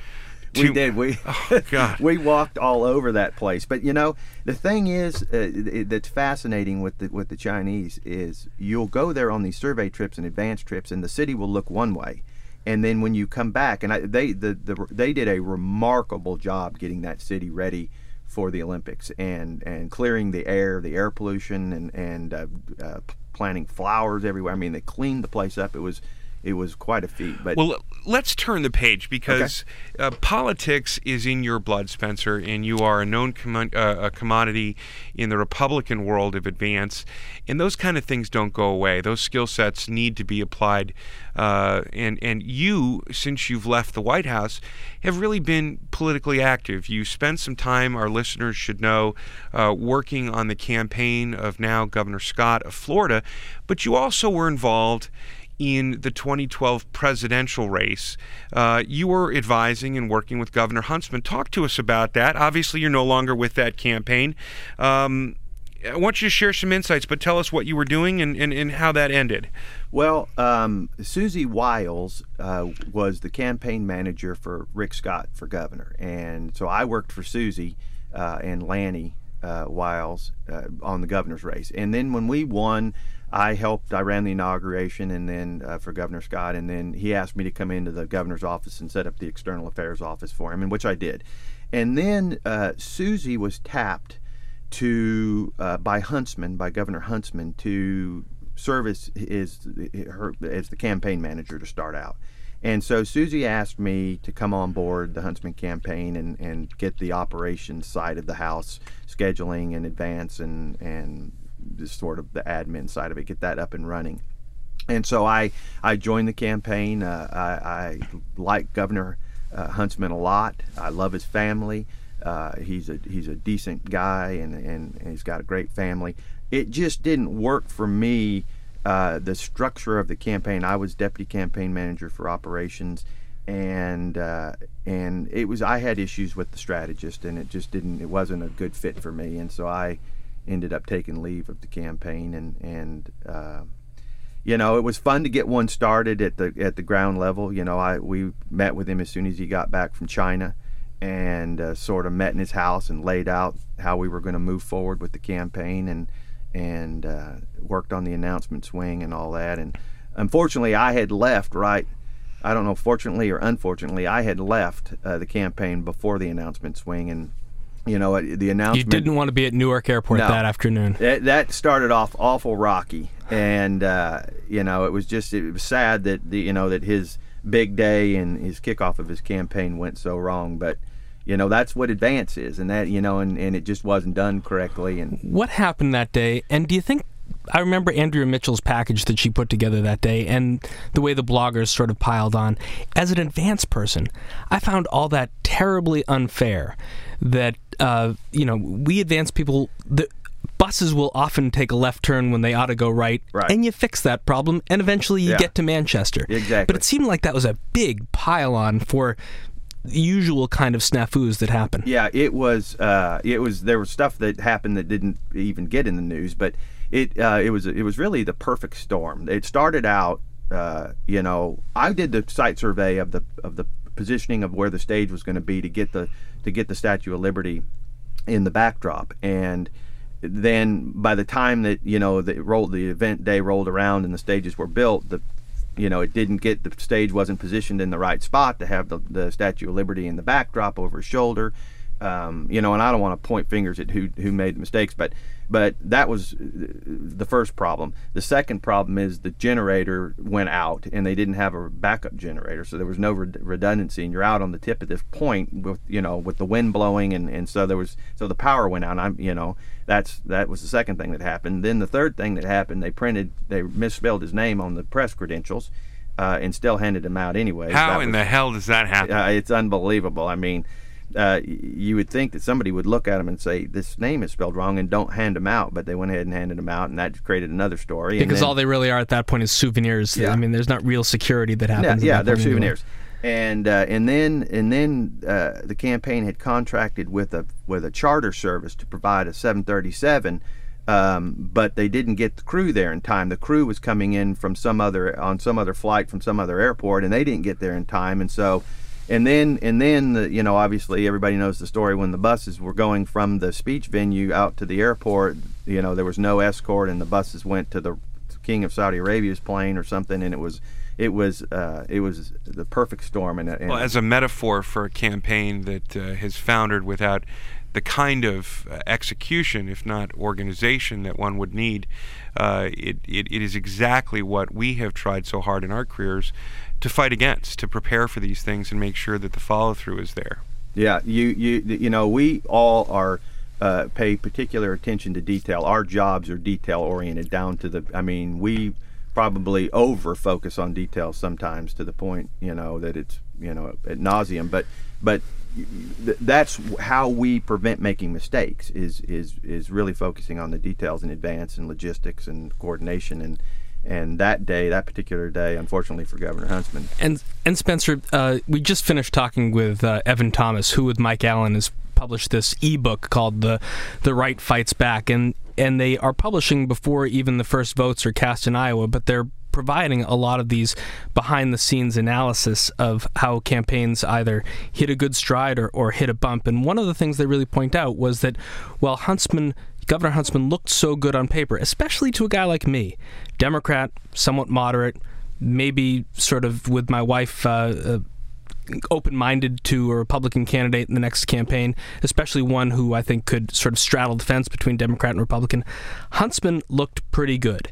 We to- did. We <laughs> oh, God. <laughs> we walked all over that place. But you know, the thing is uh, that's fascinating with the with the Chinese is you'll go there on these survey trips and advance trips, and the city will look one way. And then when you come back, and I, they the, the they did a remarkable job getting that city ready for the Olympics and and clearing the air, the air pollution, and and uh, uh, planting flowers everywhere. I mean, they cleaned the place up. It was it was quite a feat. But Well, let's turn the page because uh, politics is in your blood, Spencer, and you are a known commo- uh, a commodity in the Republican world of advance. And those kind of things don't go away. Those skill sets need to be applied. Uh, and and you, since you've left the White House, have really been politically active. You spent some time. Our listeners should know, uh, working on the campaign of now Governor Scott of Florida, but you also were involved in the 2012 presidential race. Uh, you were advising and working with Governor Huntsman. Talk to us about that. Obviously, you're no longer with that campaign. Um, I want you to share some insights, but tell us what you were doing and, and, and how that ended. Well, um, Susie Wiles uh, was the campaign manager for Rick Scott for governor, and so I worked for Susie uh, and Lanny uh, Wiles uh, on the governor's race. And then when we won, I helped. I ran the inauguration, and then uh, for Governor Scott, and then he asked me to come into the governor's office and set up the external affairs office for him, and which I did. And then uh, Susie was tapped to uh, by Huntsman, by Governor Huntsman, to serve as is her as the campaign manager to start out. And so Susie asked me to come on board the Huntsman campaign and, and get the operations side of the house, scheduling in advance and and sort of the admin side of it, get that up and running. And so I I joined the campaign. Uh, I, I like Governor uh, Huntsman a lot. I love his family. Uh, he's a he's a decent guy and, and, and he's got a great family. It just didn't work for me. Uh, the structure of the campaign. I was deputy campaign manager for operations, and uh, and it was I had issues with the strategist, and it just didn't. It wasn't a good fit for me, and so I ended up taking leave of the campaign, and and uh, you know, it was fun to get one started at the at the ground level. You know, I we met with him as soon as he got back from China, and uh, sort of met in his house and laid out how we were going to move forward with the campaign, and and uh, worked on the announcement swing and all that. And unfortunately, I had left right. I don't know, fortunately or unfortunately, I had left uh, the campaign before the announcement swing, and you know, uh, the You announcement. didn't want to be at Newark Airport No. that afternoon. That, that started off awful rocky, and uh, you know it was just it was sad that the you know that his big day and his kickoff of his campaign went so wrong. But you know that's what advance is, and that you know and, and it just wasn't done correctly. And What happened that day? And do you think I remember Andrea Mitchell's package that she put together that day and the way the bloggers sort of piled on. As an advanced person, I found all that terribly unfair that uh, you know, we advanced people the buses will often take a left turn when they ought to go right, Right. and you fix that problem and eventually you Yeah. get to Manchester. Exactly. But it seemed like that was a big pile on for the usual kind of snafus that happen. yeah, it was uh, it was there was stuff that happened that didn't even get in the news, but it uh, it was it was really the perfect storm. It started out, uh, you know, I did the site survey of the of the positioning of where the stage was going to be to get the to get the Statue of Liberty in the backdrop, and then by the time that you know the rolled the event day rolled around and the stages were built, the you know it didn't get the stage wasn't positioned in the right spot to have the, the Statue of Liberty in the backdrop over his shoulder. Um, you know, and I don't want to point fingers at who who made the mistakes, but but that was the first problem. The second problem is the generator went out and they didn't have a backup generator, so there was no redundancy, and you're out on the tip at this point with you know with the wind blowing, and, and so there was so the power went out. I'm you know that's that was the second thing that happened. Then the third thing that happened, they printed they misspelled his name on the press credentials. Uh, and still handed him out anyway. How in the hell does that happen? Uh, it's unbelievable. I mean, uh, you would think that somebody would look at them and say this name is spelled wrong and don't hand them out, but they went ahead and handed them out, and that created another story. Because then, all they really are at that point is souvenirs. Yeah. I mean, there's not real security that happens. Yeah, yeah they're souvenirs. And uh, and then and then uh, the campaign had contracted with a with a charter service to provide a 737. Um, but they didn't get the crew there in time. The crew was coming in from some other on some other flight from some other airport, and they didn't get there in time. And so and then and then the, you know obviously everybody knows the story when the buses were going from the speech venue out to the airport you know there was no escort and the buses went to the king of saudi arabia's plane or something and it was it was uh, it was the perfect storm and, and well as a metaphor for a campaign that uh, has foundered without the kind of uh, execution, if not organization, that one would need. Uh, it, it, it is exactly what we have tried so hard in our careers to fight against, to prepare for these things and make sure that the follow through is there. Yeah, you you you know we all are uh, pay particular attention to detail. Our jobs are detail oriented down to the. I mean, we probably over focus on details sometimes to the point you know that it's you know at nauseum. But but th- that's how we prevent making mistakes. Is is is really focusing on the details in advance and logistics and coordination and and that day, that particular day, unfortunately for Governor Huntsman. And and Spencer, uh, we just finished talking with uh, Evan Thomas, who with Mike Allen has published this ebook called "the The Right Fights Back," and and they are publishing before even the first votes are cast in Iowa, but they're providing a lot of these behind the scenes analysis of how campaigns either hit a good stride or, or hit a bump. And one of the things they really point out was that while Huntsman Governor Huntsman looked so good on paper, especially to a guy like me, Democrat, somewhat moderate, maybe sort of with my wife uh, uh, open minded to a Republican candidate in the next campaign, especially one who I think could sort of straddle the fence between Democrat and Republican. Huntsman looked pretty good.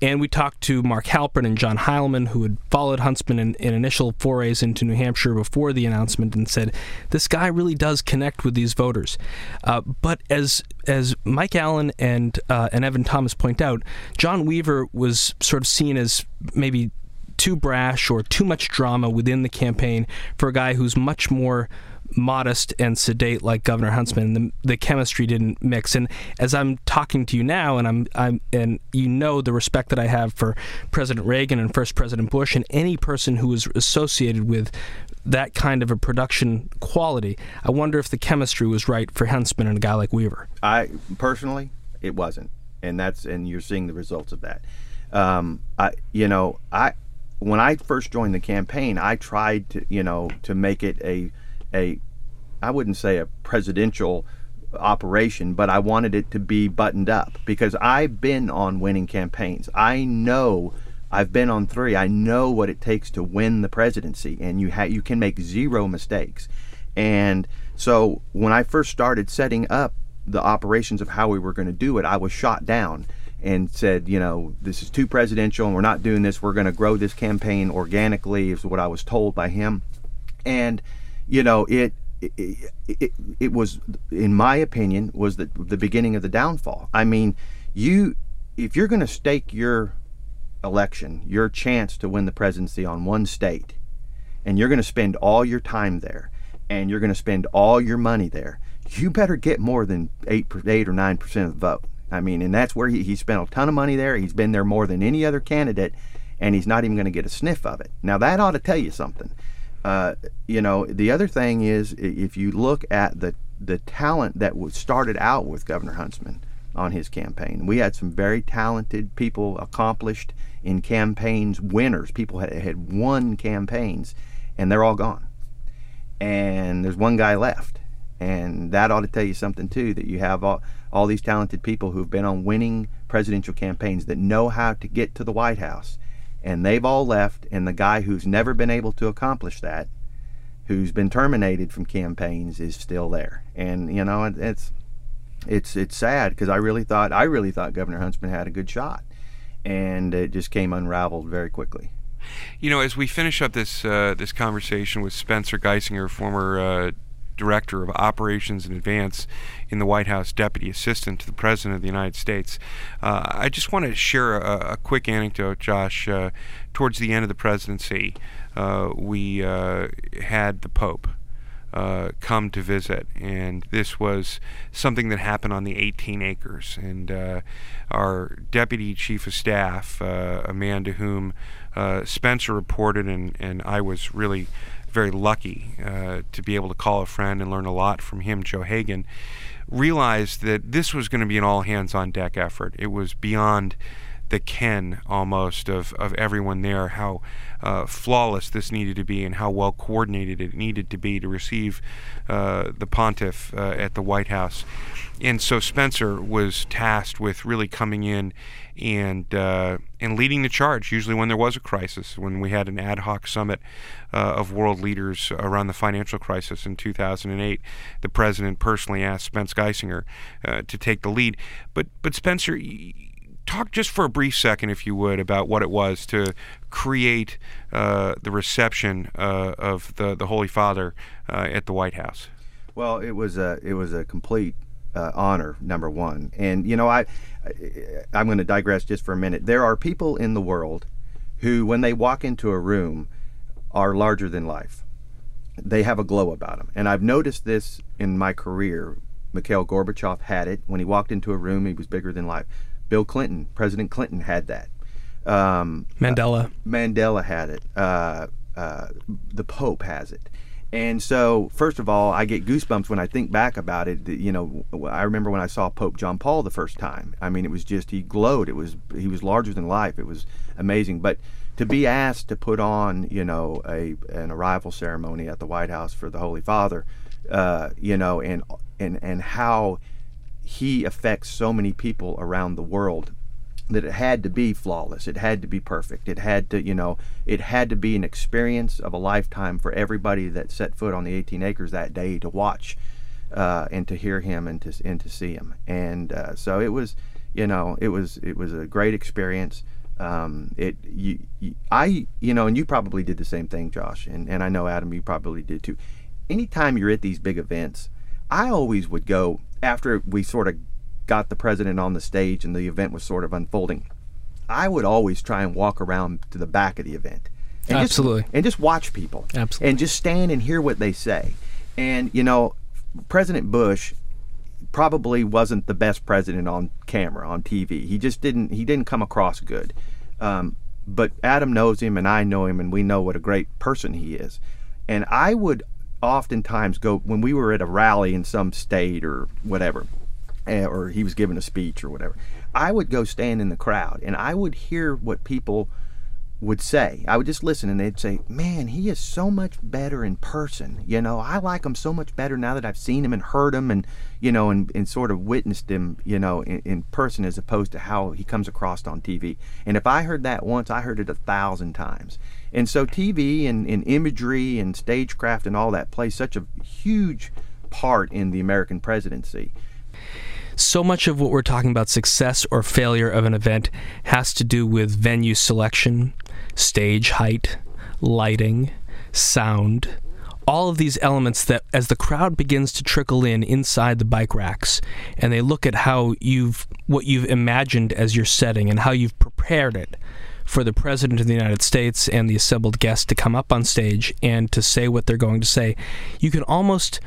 And we talked to Mark Halperin and John Heilemann, who had followed Huntsman in, in initial forays into New Hampshire before the announcement, and said, This guy really does connect with these voters. Uh, but as as Mike Allen and uh, and Evan Thomas point out, John Weaver was sort of seen as maybe too brash or too much drama within the campaign for a guy who's much more modest and sedate like Governor Huntsman. The, the chemistry didn't mix. And as I'm talking to you now, and I'm, I'm, and you know the respect that I have for President Reagan and First President Bush, and any person who is associated with that kind of a production quality, I wonder if the chemistry was right for Huntsman and a guy like Weaver. I personally, it wasn't, and that's and you're seeing the results of that. Um, I, you know, I when I first joined the campaign, I tried to, you know, to make it a, a, I wouldn't say a presidential operation, but I wanted it to be buttoned up because I've been on winning campaigns. I know I've been on three. I know what it takes to win the presidency, and you ha- you can make zero mistakes. And so when I first started setting up the operations of how we were going to do it, I was shot down and said, you know, this is too presidential and we're not doing this. We're going to grow this campaign organically, is what I was told by him. And, you know, it, it, it, it was, in my opinion, was the, the beginning of the downfall. I mean, you, if you're going to stake your election, your chance to win the presidency on one state, and you're going to spend all your time there, and you're going to spend all your money there, you better get more than eight, eight or nine percent of the vote. I mean, and that's where he, he spent a ton of money there. He's been there more than any other candidate, and he's not even going to get a sniff of it. Now, that ought to tell you something. Uh, you know, the other thing is if you look at the the talent that was started out with Governor Huntsman on his campaign, we had some very talented people, accomplished in campaigns, winners. People had, had won campaigns, and they're all gone. And there's one guy left, and that ought to tell you something too. That you have all all these talented people who've been on winning presidential campaigns that know how to get to the White House. And they've all left, and the guy who's never been able to accomplish that who's been terminated from campaigns is still there, and you know it's it's it's sad because I really thought I really thought Governor Huntsman had a good shot, and it just came unraveled very quickly. You know, as we finish up this uh, this conversation with Spencer Geissinger, former uh, director of operations and advance in the White House, deputy assistant to the president of the United States, uh, I just want to share a, a quick anecdote, Josh. Uh, towards the end of the presidency, uh, we uh, had the Pope. Uh, come to visit, and this was something that happened on the 18 acres. And uh, our deputy chief of staff, uh, a man to whom uh, Spencer reported, and, and I was really very lucky uh, to be able to call a friend and learn a lot from him, Joe Hagin, realized that this was going to be an all hands on deck effort. It was beyond the ken almost of, of everyone there, how uh, flawless this needed to be and how well coordinated it needed to be to receive uh, the pontiff uh, at the White House. And so Spencer was tasked with really coming in and uh, and leading the charge. Usually, when there was a crisis, when we had an ad hoc summit uh, of world leaders around the financial crisis in 2008, the president personally asked Spence Geissinger uh, to take the lead. But but Spencer talk just for a brief second, if you would, about what it was to create uh, the reception uh, of the the Holy Father uh, at the White House. Well, it was a it was a complete uh, honor, number one, and you know I, I am going to digress just for a minute. There are people in the world who, when they walk into a room, are larger than life. They have a glow about them, and I've noticed this in my career. Mikhail Gorbachev had it when he walked into a room; he was bigger than life. Bill Clinton, President Clinton had that. Um, Mandela. Uh, Mandela had it. Uh, uh, the Pope has it. And so, first of all, I get goosebumps when I think back about it. You know, I remember when I saw Pope John Paul the first time. I mean, it was just he glowed. It was he was larger than life. It was amazing. But to be asked to put on, you know, a an arrival ceremony at the White House for the Holy Father, uh, you know, and and and how he affects so many people around the world that it had to be flawless. It had to be perfect. It had to, you know, it had to be an experience of a lifetime for everybody that set foot on the 18 acres that day to watch uh, and to hear him and to and to see him. And uh, so it was, you know, it was it was a great experience. Um, it you, you, I you know, and you probably did the same thing, Josh, and and I know Adam, you probably did too. Anytime you're at these big events, I always would go after we sort of got the president on the stage and the event was sort of unfolding. I would always try and walk around to the back of the event. And Absolutely. Just, and just watch people. Absolutely. And just stand and hear what they say. And, you know, President Bush probably wasn't the best president on camera, on TV. He just didn't, he didn't come across good. Um, but Adam knows him and I know him and we know what a great person he is. And I would oftentimes go when we were at a rally in some state or whatever, Eh, or he was giving a speech or whatever. I would go stand in the crowd and I would hear what people would say. I would just listen and they'd say, Man, he is so much better in person. You know, I like him so much better now that I've seen him and heard him and, you know, and, and sort of witnessed him, you know, in, in person as opposed to how he comes across on TV. And if I heard that once, I heard it a thousand times. And so TV and, and imagery and stagecraft and all that plays such a huge part in the American presidency so much of what we're talking about success or failure of an event has to do with venue selection, stage height, lighting, sound, all of these elements that as the crowd begins to trickle in inside the bike racks and they look at how you've what you've imagined as your setting and how you've prepared it for the president of the United States and the assembled guests to come up on stage and to say what they're going to say you can almost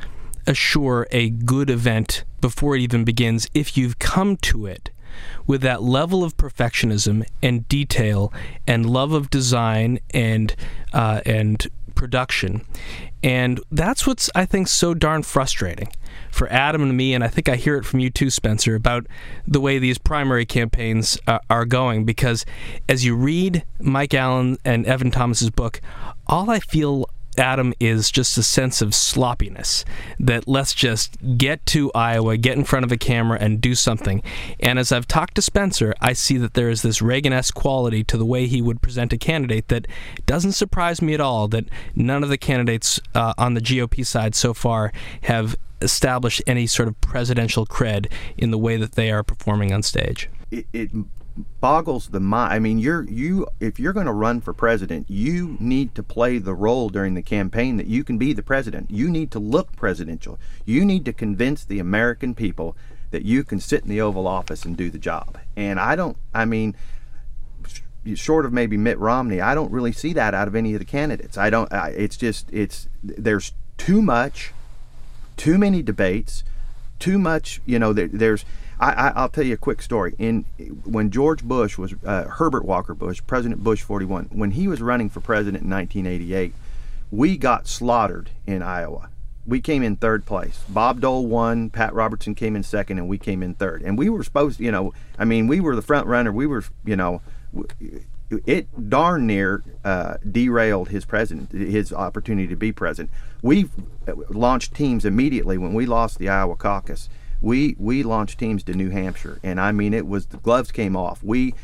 assure a good event before it even begins if you've come to it with that level of perfectionism and detail and love of design and uh, and production. And that's what's I think so darn frustrating for Adam and me, and I think I hear it from you too, Spencer, about the way these primary campaigns uh, are going. Because as you read Mike Allen and Evan Thomas's book, all I feel Adam, is just a sense of sloppiness. That let's just get to Iowa, get in front of a camera, and do something. And as I've talked to Spencer, I see that there is this Reagan esque quality to the way he would present a candidate that doesn't surprise me at all that none of the candidates uh, on the GOP side so far have established any sort of presidential cred in the way that they are performing on stage. It, it boggles the mind. I mean, you're you if you're going to run for president, you need to play the role during the campaign that you can be the president. You need to look presidential. You need to convince the American people that you can sit in the Oval Office and do the job. And I don't. I mean, short of maybe Mitt Romney, I don't really see that out of any of the candidates. I don't. I, it's just it's there's too much, too many debates, too much. You know, there, there's. I, will tell you a quick story. In when George Bush was uh, Herbert Walker Bush, President Bush 41, when he was running for president in 1988, we got slaughtered in Iowa. We came in third place. Bob Dole won, Pat Robertson came in second, and we came in third. And we were supposed, you know, I mean, we were the front runner. We were, you know, it darn near uh, derailed his president, his opportunity to be president. We launched teams immediately when we lost the Iowa caucus. We we launched teams to New Hampshire, and I mean it was the gloves came off. We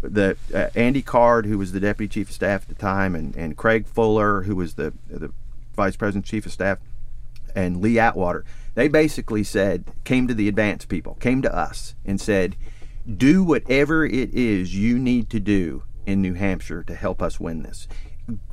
the uh, Andy Card, who was the deputy chief of staff at the time, and, and Craig Fuller, who was the the vice president chief of staff, and Lee Atwater. They basically said, came to the advance people, came to us, and said, do whatever it is you need to do in New Hampshire to help us win this.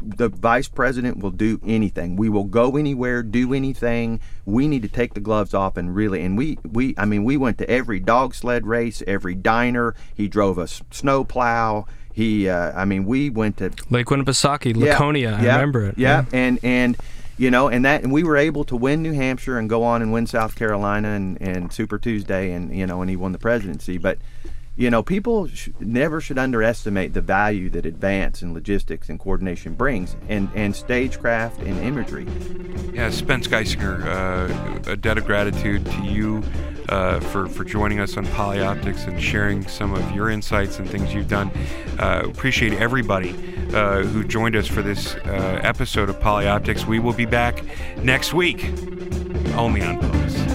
The vice president will do anything. We will go anywhere, do anything. We need to take the gloves off and really. And we, we, I mean, we went to every dog sled race, every diner. He drove a snow plow. He, uh, I mean, we went to Lake Winnipesaukee, Laconia. Yeah, I yeah, remember it. Yeah, yeah. and and you know, and that, and we were able to win New Hampshire and go on and win South Carolina and, and Super Tuesday, and you know, and he won the presidency. But you know, people sh- never should underestimate the value that advance in logistics and coordination brings, and, and stagecraft and imagery. Yeah, Spence Geissinger, uh, a debt of gratitude to you uh, for, for joining us on Polyoptics and sharing some of your insights and things you've done. Uh, appreciate everybody uh, who joined us for this uh, episode of Polyoptics. We will be back next week, only on Pose.